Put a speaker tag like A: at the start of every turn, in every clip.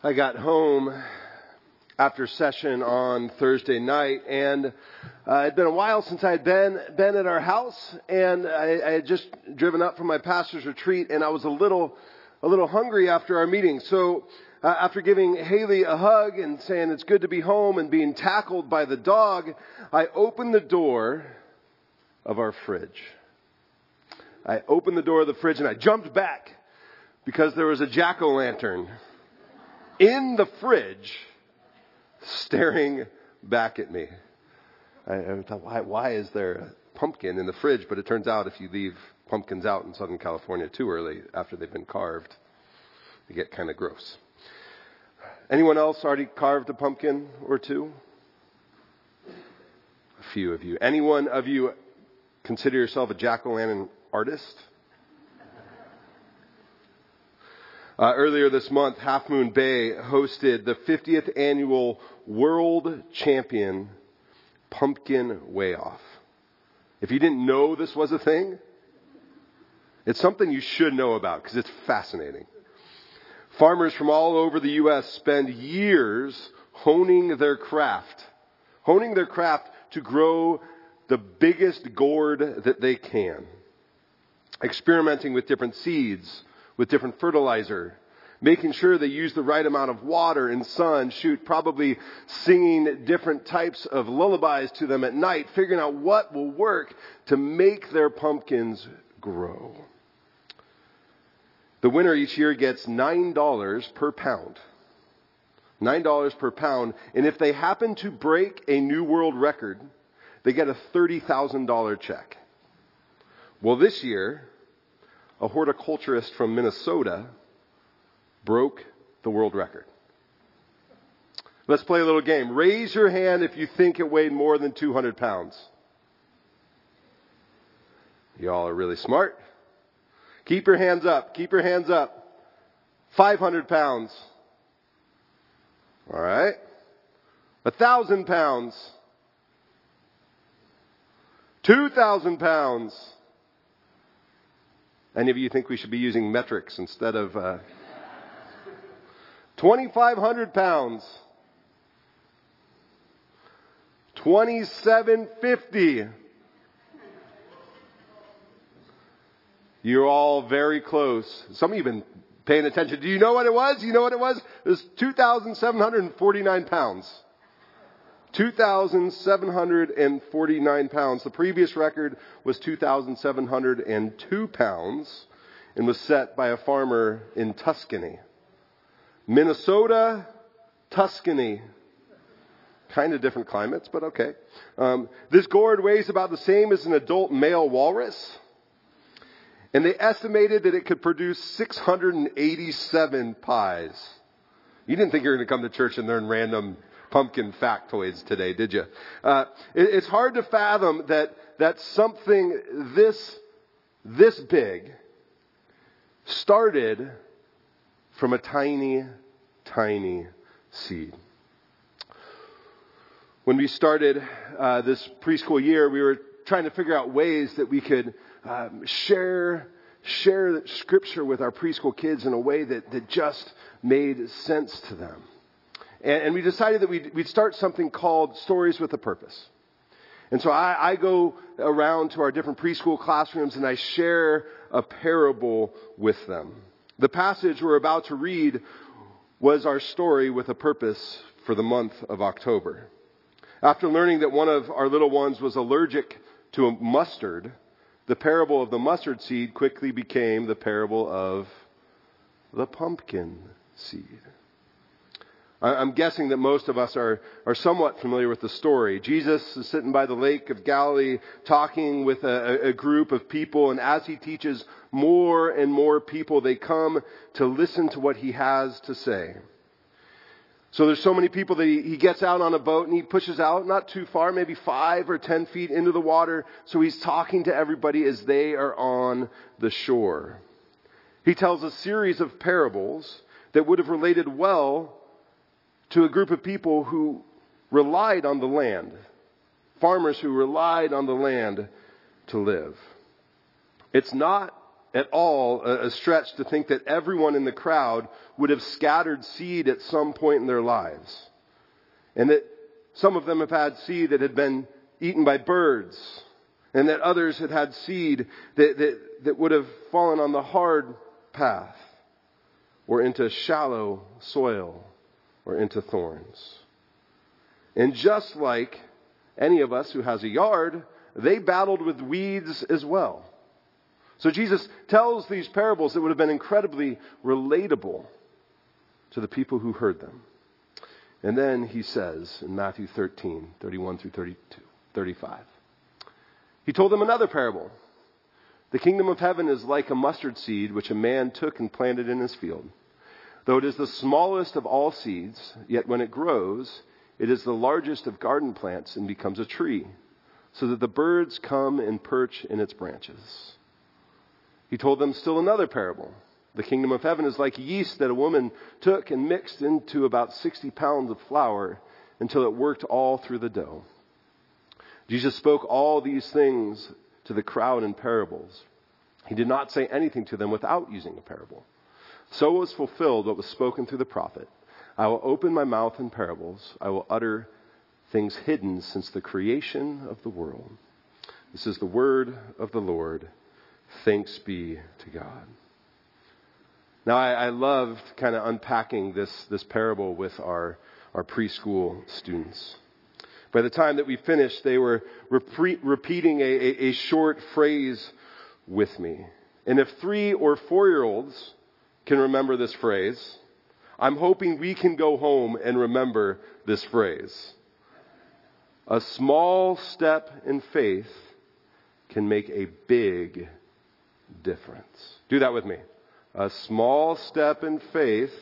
A: I got home after session on Thursday night, and uh, it'd been a while since I had been been at our house, and I, I had just driven up from my pastor's retreat, and I was a little a little hungry after our meeting. So uh, after giving Haley a hug and saying it's good to be home and being tackled by the dog, I opened the door of our fridge. I opened the door of the fridge and I jumped back because there was a jack o' lantern in the fridge staring back at me. I, I thought, why, why is there a pumpkin in the fridge? But it turns out if you leave pumpkins out in Southern California too early after they've been carved, they get kind of gross. Anyone else already carved a pumpkin or two? A few of you. Anyone of you consider yourself a jack o' lantern artist? Uh, earlier this month, Half Moon Bay hosted the 50th annual World Champion Pumpkin Weigh Off. If you didn't know this was a thing, it's something you should know about because it's fascinating. Farmers from all over the U.S. spend years honing their craft, honing their craft to grow the biggest gourd that they can, experimenting with different seeds, with different fertilizer, making sure they use the right amount of water and sun, shoot, probably singing different types of lullabies to them at night, figuring out what will work to make their pumpkins grow. The winner each year gets $9 per pound. $9 per pound. And if they happen to break a new world record, they get a $30,000 check. Well, this year, a horticulturist from Minnesota broke the world record. Let's play a little game. Raise your hand if you think it weighed more than 200 pounds. Y'all are really smart. Keep your hands up. Keep your hands up. 500 pounds. All right. Thousand pounds. 2,000 pounds. Any of you think we should be using metrics instead of uh, 2,500 pounds? 2750. You're all very close. Some of you have been paying attention. Do you know what it was? You know what it was? It was 2,749 pounds. 2,749 pounds. The previous record was 2,702 pounds and was set by a farmer in Tuscany. Minnesota, Tuscany. Kind of different climates, but okay. Um, this gourd weighs about the same as an adult male walrus. And they estimated that it could produce 687 pies. You didn't think you were going to come to church and learn random pumpkin factoids today, did you? Uh, it, it's hard to fathom that that something this this big started from a tiny, tiny seed. When we started uh, this preschool year, we were trying to figure out ways that we could um, share share scripture with our preschool kids in a way that, that just made sense to them. And, and we decided that we'd, we'd, start something called Stories with a Purpose. And so I, I go around to our different preschool classrooms and I share a parable with them. The passage we're about to read was our story with a purpose for the month of October. After learning that one of our little ones was allergic to mustard, the parable of the mustard seed quickly became the parable of the pumpkin seed. I'm guessing that most of us are, are somewhat familiar with the story. Jesus is sitting by the lake of Galilee talking with a, a, group of people, and as he teaches, more and more people, they come to listen to what he has to say. So there's so many people that he, he gets out on a boat and he pushes out not too far, maybe five or ten feet into the water. So he's talking to everybody as they are on the shore. He tells a series of parables that would have related well to a group of people who relied on the land, farmers who relied on the land to live. It's not at all a, stretch to think that everyone in the crowd would have scattered seed at some point in their lives. And that some of them have had seed that had been eaten by birds, and that others had had seed that, that, that would have fallen on the hard path, or into shallow soil, or into thorns. And just like any of us who has a yard, they battled with weeds as well. So Jesus tells these parables that would have been incredibly relatable to the people who heard them. And then he says in Matthew 13, 31 through 32, 35, he told them another parable. The kingdom of heaven is like a mustard seed which a man took and planted in his field. Though it is the smallest of all seeds, yet when it grows, it is the largest of garden plants and becomes a tree, so that the birds come and perch in its branches. He told them still another parable. The kingdom of heaven is like yeast that a woman took and mixed into about 60 pounds of flour until it worked all through the dough. Jesus spoke all these things to the crowd in parables. He did not say anything to them without using a parable. So was fulfilled what was spoken through the prophet. I will open my mouth in parables. I will utter things hidden since the creation of the world. This is the word of the Lord. Thanks be to God. Now, I, I loved kind of unpacking this, this parable with our, our preschool students. By the time that we finished, they were repeat, repeating a, a, a short phrase with me. And if three or four year olds can remember this phrase, I'm hoping we can go home and remember this phrase. A small step in faith can make a big difference. Do that with me. A small step in faith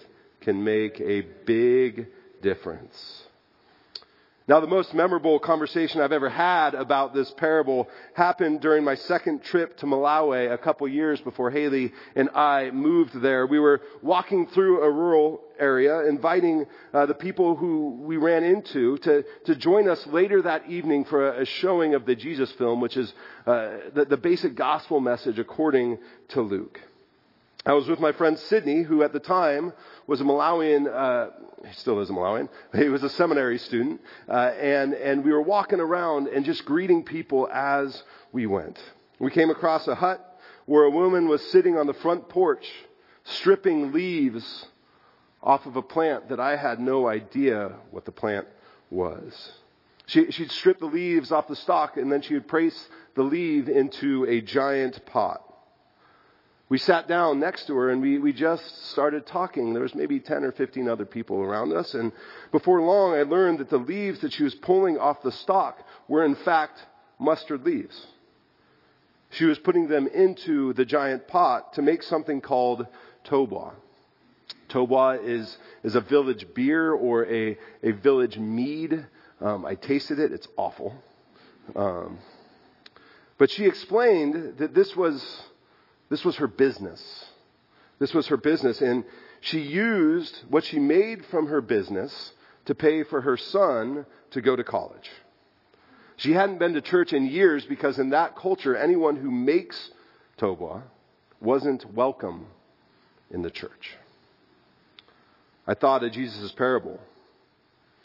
A: can make a big difference. Now, the most memorable conversation I've ever had about this parable happened during my second trip to Malawi a couple years before Haley and I moved there. We were walking through a rural area, inviting uh, the people who we ran into to, to join us later that evening for a, a showing of the Jesus film, which is uh, the, the basic gospel message according to Luke. I was with my friend Sydney, who at the time was a Malawian, uh, he still is a Malawian. He was a seminary student, uh, and and we were walking around and just greeting people as we went. We came across a hut where a woman was sitting on the front porch, stripping leaves off of a plant that I had no idea what the plant was. She, she'd strip the leaves off the stalk and then she would place the leaf into a giant pot. We sat down next to her and we, we just started talking. There was maybe 10 or 15 other people around us. And before long, I learned that the leaves that she was pulling off the stalk were in fact mustard leaves. She was putting them into the giant pot to make something called toba. Toba is, is a village beer or a, a village mead. Um, I tasted it. It's awful. Um, but she explained that this was this was her business. This was her business. And she used what she made from her business to pay for her son to go to college. She hadn't been to church in years because in that culture, anyone who makes toba wasn't welcome in the church. I thought of Jesus' parable.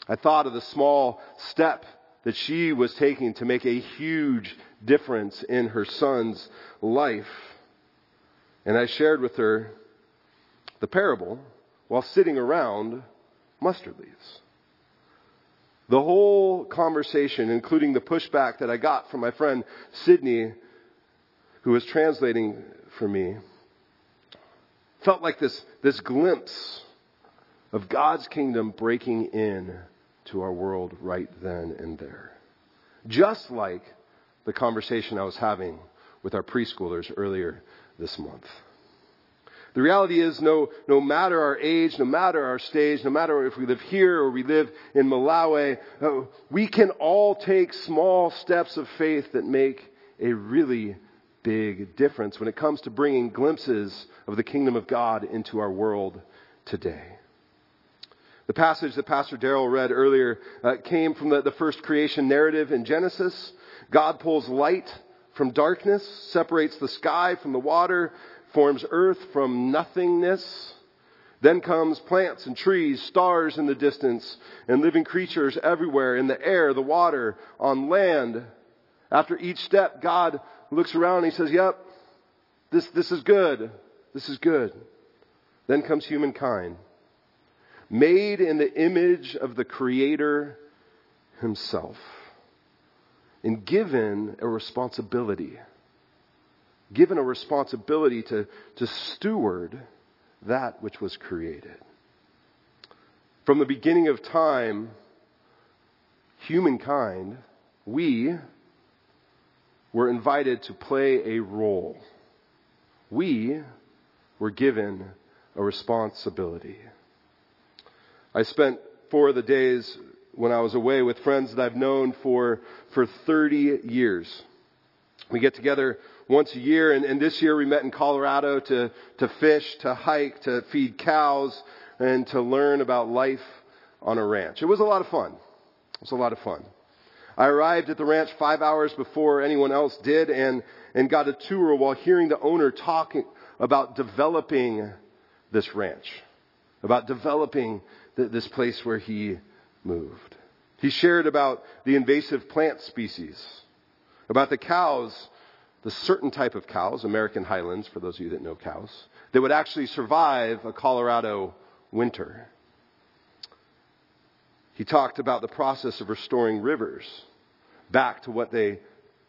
A: I thought of the small step that she was taking to make a huge difference in her son's life. And I shared with her the parable while sitting around mustard leaves. The whole conversation, including the pushback that I got from my friend Sydney, who was translating for me, felt like this, this glimpse of God's kingdom breaking in to our world right then and there. Just like the conversation I was having with our preschoolers earlier this month. The reality is, no, no matter our age, no matter our stage, no matter if we live here or we live in Malawi, uh, we can all take small steps of faith that make a really big difference when it comes to bringing glimpses of the kingdom of God into our world today. The passage that Pastor Daryl read earlier uh, came from the, the first creation narrative in Genesis. God pulls light from darkness, separates the sky from the water, forms earth from nothingness. Then comes plants and trees, stars in the distance, and living creatures everywhere in the air, the water, on land. After each step, God looks around and he says, Yep, this, this is good. This is good. Then comes humankind, made in the image of the Creator Himself, and given a responsibility. Given a responsibility to, to steward that which was created. From the beginning of time, humankind, we were invited to play a role. We were given a responsibility. I spent four of the days when I was away with friends that I've known for, for 30 years. We get together once a year, and, and this year we met in Colorado to, to fish, to hike, to feed cows, and to learn about life on a ranch. It was a lot of fun. It was a lot of fun. I arrived at the ranch five hours before anyone else did and, and got a tour while hearing the owner talking about developing this ranch, about developing the, this place where he moved. He shared about the invasive plant species, about the cows the certain type of cows, American Highlands, for those of you that know cows, that would actually survive a Colorado winter. He talked about the process of restoring rivers back to what they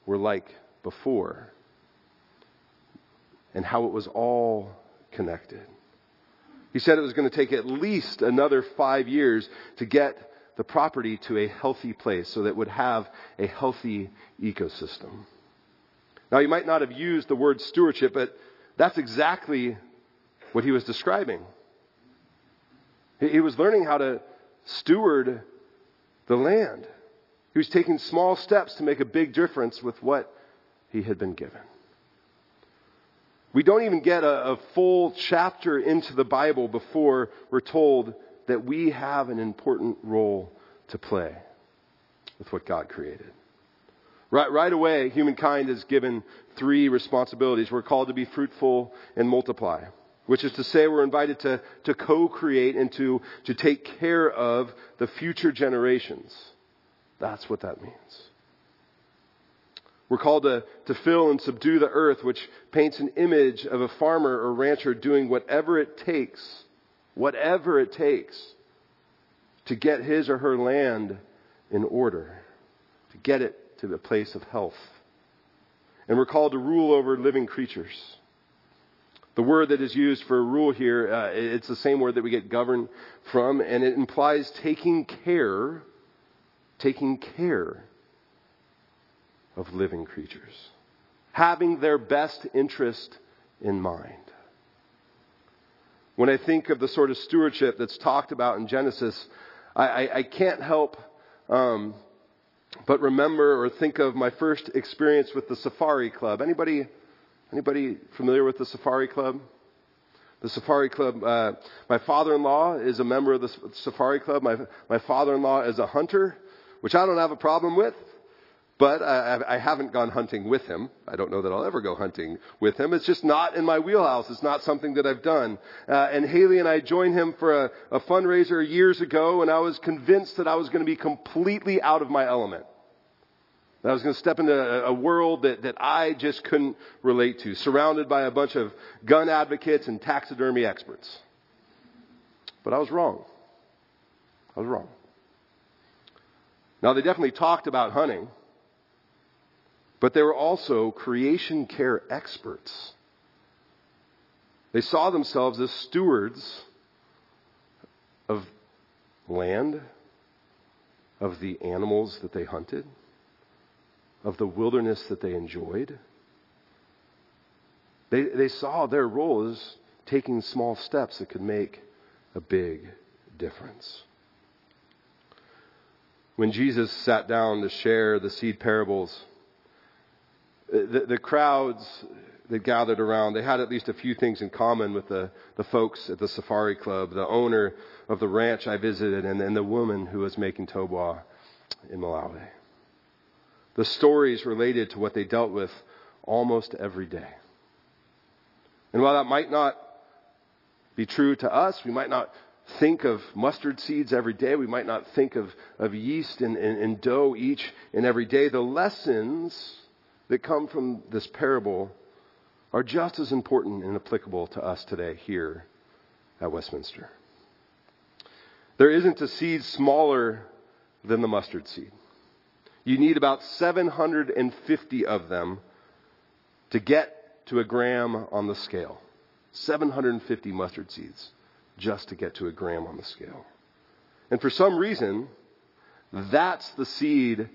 A: were like before and how it was all connected. He said it was going to take at least another five years to get the property to a healthy place so that it would have a healthy ecosystem. Now, you might not have used the word stewardship, but that's exactly what he was describing. He was learning how to steward the land. He was taking small steps to make a big difference with what he had been given. We don't even get a, a, full chapter into the Bible before we're told that we have an important role to play with what God created. Right, right away, humankind is given three responsibilities. We're called to be fruitful and multiply, which is to say we're invited to, to co-create and to, to take care of the future generations. That's what that means. We're called to, to fill and subdue the earth, which paints an image of a farmer or rancher doing whatever it takes, whatever it takes, to get his or her land in order, to get it to the place of health. And we're called to rule over living creatures. The word that is used for rule here, uh, it's the same word that we get govern from, and it implies taking care, taking care of living creatures, having their best interest in mind. When I think of the sort of stewardship that's talked about in Genesis, I, I, I can't help um, but remember or think of my first experience with the Safari Club. Anybody, anybody familiar with the Safari Club? The Safari Club. Uh, my father-in-law is a member of the Safari Club. My my father-in-law is a hunter, which I don't have a problem with. But I, I haven't gone hunting with him. I don't know that I'll ever go hunting with him. It's just not in my wheelhouse. It's not something that I've done. Uh, and Haley and I joined him for a, a fundraiser years ago, and I was convinced that I was going to be completely out of my element. I was going to step into a world that, that I just couldn't relate to, surrounded by a bunch of gun advocates and taxidermy experts. But I was wrong. I was wrong. Now, they definitely talked about hunting. But they were also creation care experts. They saw themselves as stewards of land, of the animals that they hunted, of the wilderness that they enjoyed. They, they saw their role as taking small steps that could make a big difference. When Jesus sat down to share the seed parables, the, the crowds that gathered around, they had at least a few things in common with the, the folks at the safari club, the owner of the ranch I visited, and, and the woman who was making toboah in Malawi. The stories related to what they dealt with almost every day. And while that might not be true to us, we might not think of mustard seeds every day. We might not think of, of yeast and, and, and dough each and every day. The lessons that come from this parable are just as important and applicable to us today here at Westminster. There isn't a seed smaller than the mustard seed. You need about 750 of them to get to a gram on the scale. 750 mustard seeds just to get to a gram on the scale. And for some reason, that's the seed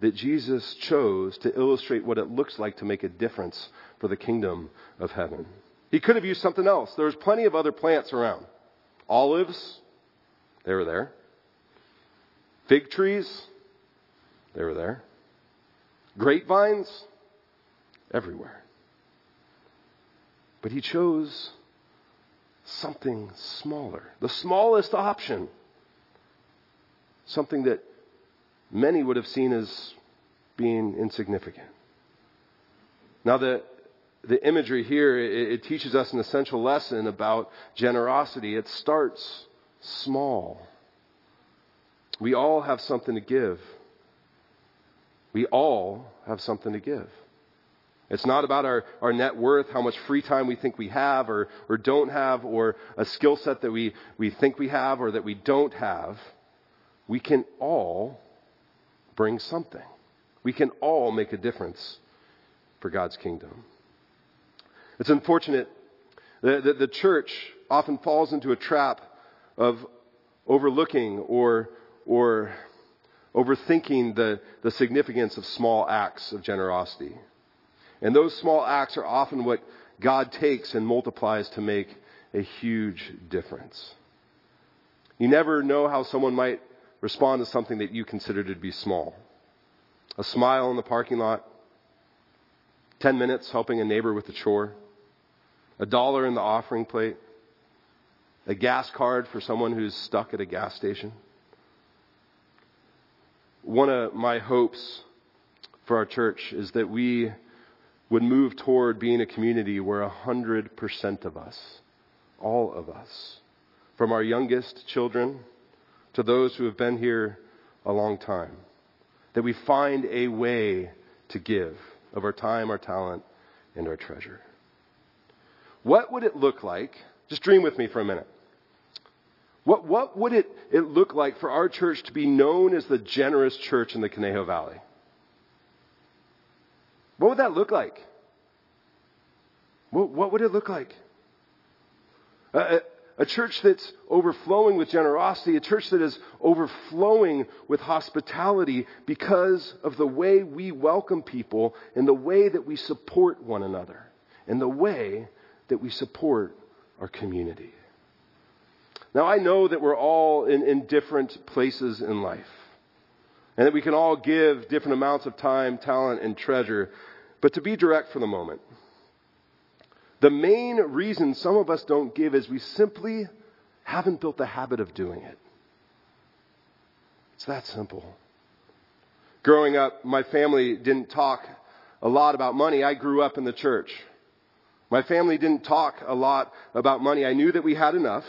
A: that Jesus chose to illustrate what it looks like to make a difference for the kingdom of heaven. He could have used something else. There was plenty of other plants around. Olives, they were there. Fig trees, they were there. Grapevines, everywhere. But he chose something smaller, the smallest option, something that many would have seen as being insignificant. Now, the, the imagery here, it, it teaches us an essential lesson about generosity. It starts small. We all have something to give. We all have something to give. It's not about our, our net worth, how much free time we think we have or, or don't have, or a skill set that we, we think we have or that we don't have. We can all bring something. We can all make a difference for God's kingdom. It's unfortunate that, the church often falls into a trap of overlooking or, or overthinking the, the significance of small acts of generosity. And those small acts are often what God takes and multiplies to make a huge difference. You never know how someone might respond to something that you consider to be small. A smile in the parking lot, 10 minutes helping a neighbor with a chore, a dollar in the offering plate, a gas card for someone who's stuck at a gas station. One of my hopes for our church is that we would move toward being a community where 100% of us, all of us, from our youngest children to those who have been here a long time, that we find a way to give of our time, our talent, and our treasure. What would it look like? Just dream with me for a minute. What, what would it, it look like for our church to be known as the generous church in the Conejo Valley? What would that look like? What, what would it look like? A, a church that's overflowing with generosity, a church that is overflowing with hospitality because of the way we welcome people and the way that we support one another and the way that we support our community. Now, I know that we're all in, in different places in life and that we can all give different amounts of time, talent, and treasure. But to be direct for the moment, the main reason some of us don't give is we simply haven't built the habit of doing it. It's that simple. Growing up, my family didn't talk a lot about money. I grew up in the church. My family didn't talk a lot about money. I knew that we had enough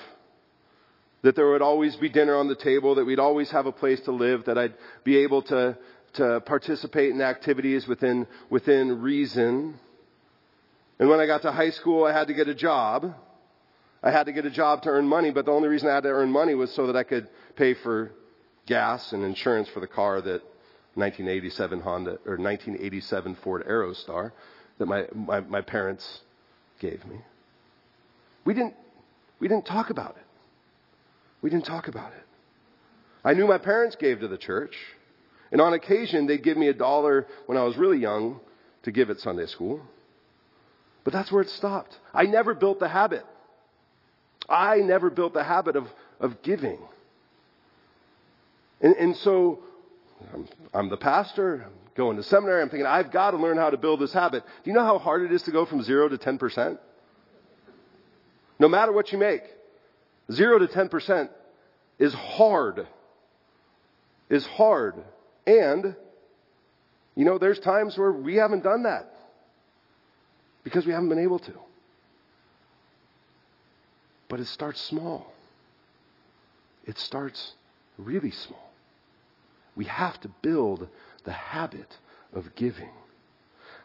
A: that there would always be dinner on the table, that we'd always have a place to live, that I'd be able to, to participate in activities within, within reason. And when I got to high school, I had to get a job. I had to get a job to earn money, but the only reason I had to earn money was so that I could pay for gas and insurance for the car that 1987 Honda or 1987 Ford Aerostar that my, my, my parents gave me. We didn't, we didn't talk about it. We didn't talk about it. I knew my parents gave to the church, and on occasion they'd give me a dollar when I was really young to give at Sunday school. But that's where it stopped. I never built the habit. I never built the habit of, of giving. And, and so I'm, I'm the pastor, I'm going to seminary, I'm thinking, I've got to learn how to build this habit. Do you know how hard it is to go from zero to 10%? No matter what you make. Zero to 10% is hard. Is hard. And, you know, there's times where we haven't done that. Because we haven't been able to. But it starts small. It starts really small. We have to build the habit of giving.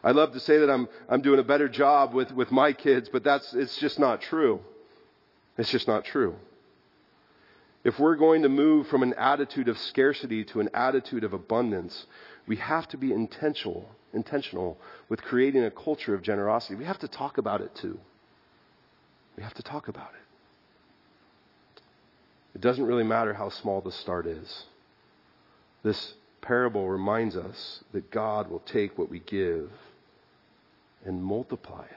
A: I love to say that I'm, I'm doing a better job with, with my kids, but that's, it's just not true. It's just not true. If we're going to move from an attitude of scarcity to an attitude of abundance, we have to be intentional, intentional with creating a culture of generosity. We have to talk about it too. We have to talk about it. It doesn't really matter how small the start is. This parable reminds us that God will take what we give and multiply it.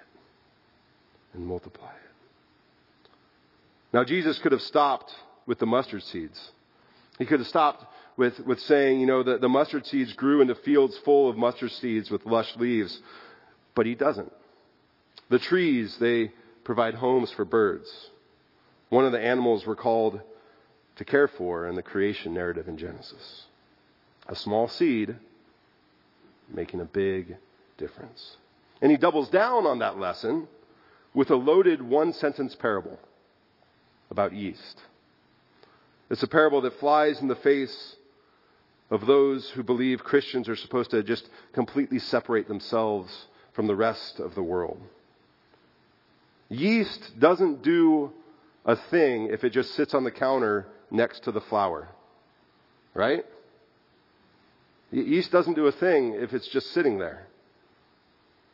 A: And multiply it. Now, Jesus could have stopped with the mustard seeds. He could have stopped with, with saying, you know, the, the mustard seeds grew into fields full of mustard seeds with lush leaves, but he doesn't. The trees, they provide homes for birds. One of the animals we're called to care for in the creation narrative in Genesis. A small seed making a big difference. And he doubles down on that lesson with a loaded one sentence parable about yeast. It's a parable that flies in the face of those who believe Christians are supposed to just completely separate themselves from the rest of the world. Yeast doesn't do a thing if it just sits on the counter next to the flour. Right? Yeast doesn't do a thing if it's just sitting there.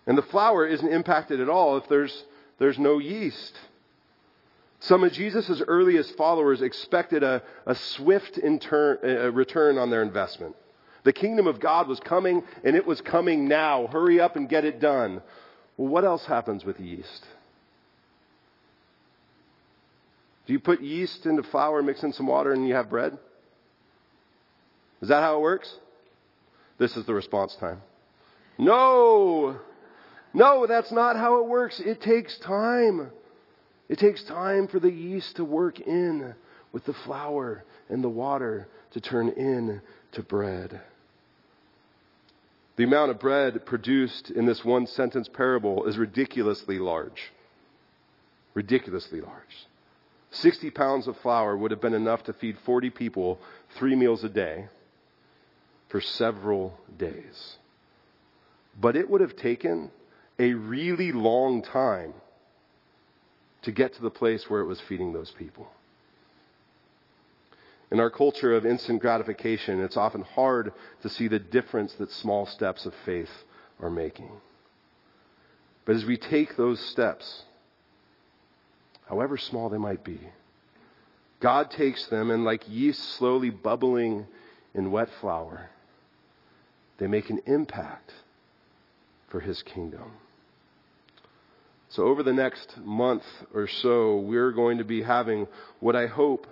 A: And the flour isn't impacted at all if there's, there's no yeast. Some of Jesus' earliest followers expected a, a swift inter, a return on their investment. The kingdom of God was coming, and it was coming now. Hurry up and get it done. Well, what else happens with yeast? Do you put yeast into flour, mix in some water, and you have bread? Is that how it works? This is the response time. No! No, that's not how it works. It takes time. It takes time for the yeast to work in with the flour and the water to turn in to bread. The amount of bread produced in this one sentence parable is ridiculously large. Ridiculously large. 60 pounds of flour would have been enough to feed 40 people three meals a day for several days. But it would have taken a really long time to get to the place where it was feeding those people. In our culture of instant gratification, it's often hard to see the difference that small steps of faith are making. But as we take those steps, however small they might be, God takes them and, like yeast slowly bubbling in wet flour, they make an impact for His kingdom. So, over the next month or so, we're going to be having what I hope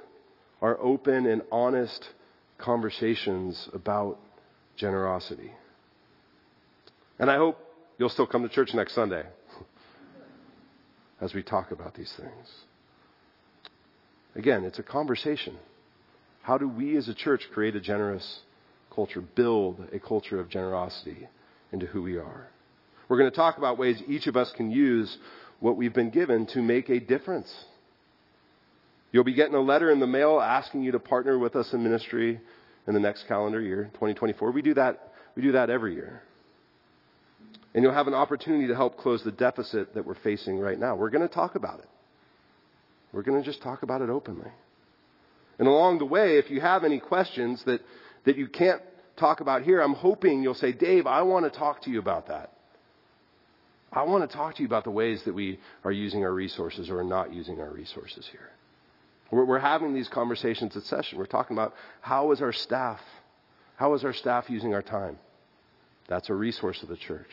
A: are open and honest conversations about generosity. And I hope you'll still come to church next Sunday as we talk about these things. Again, it's a conversation. How do we as a church create a generous culture, build a culture of generosity into who we are? We're going to talk about ways each of us can use what we've been given to make a difference. You'll be getting a letter in the mail asking you to partner with us in ministry in the next calendar year, 2024. We do that, we do that every year. And you'll have an opportunity to help close the deficit that we're facing right now. We're going to talk about it. We're going to just talk about it openly. And along the way, if you have any questions that, that you can't talk about here, I'm hoping you'll say, Dave, I want to talk to you about that. I want to talk to you about the ways that we are using our resources or are not using our resources here. We're, we're having these conversations at session. We're talking about how is our staff, how is our staff using our time? That's a resource of the church.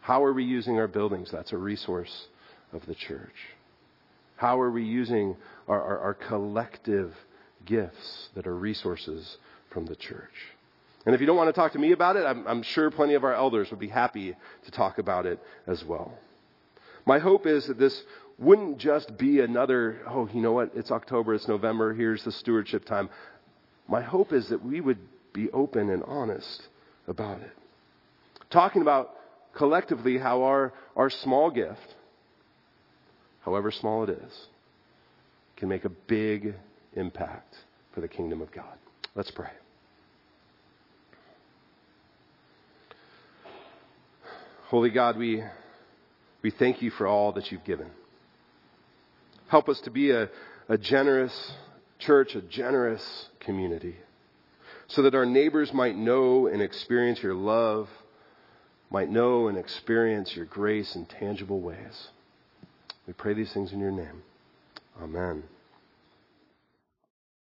A: How are we using our buildings? That's a resource of the church. How are we using our, our, our collective gifts that are resources from the church? And if you don't want to talk to me about it, I'm, I'm sure plenty of our elders would be happy to talk about it as well. My hope is that this wouldn't just be another, oh, you know what, it's October, it's November, here's the stewardship time. My hope is that we would be open and honest about it. Talking about collectively how our, our small gift, however small it is, can make a big impact for the kingdom of God. Let's pray. Holy God, we, we thank you for all that you've given. Help us to be a, a generous church, a generous community, so that our neighbors might know and experience your love, might know and experience your grace in tangible ways. We pray these things in your name. Amen.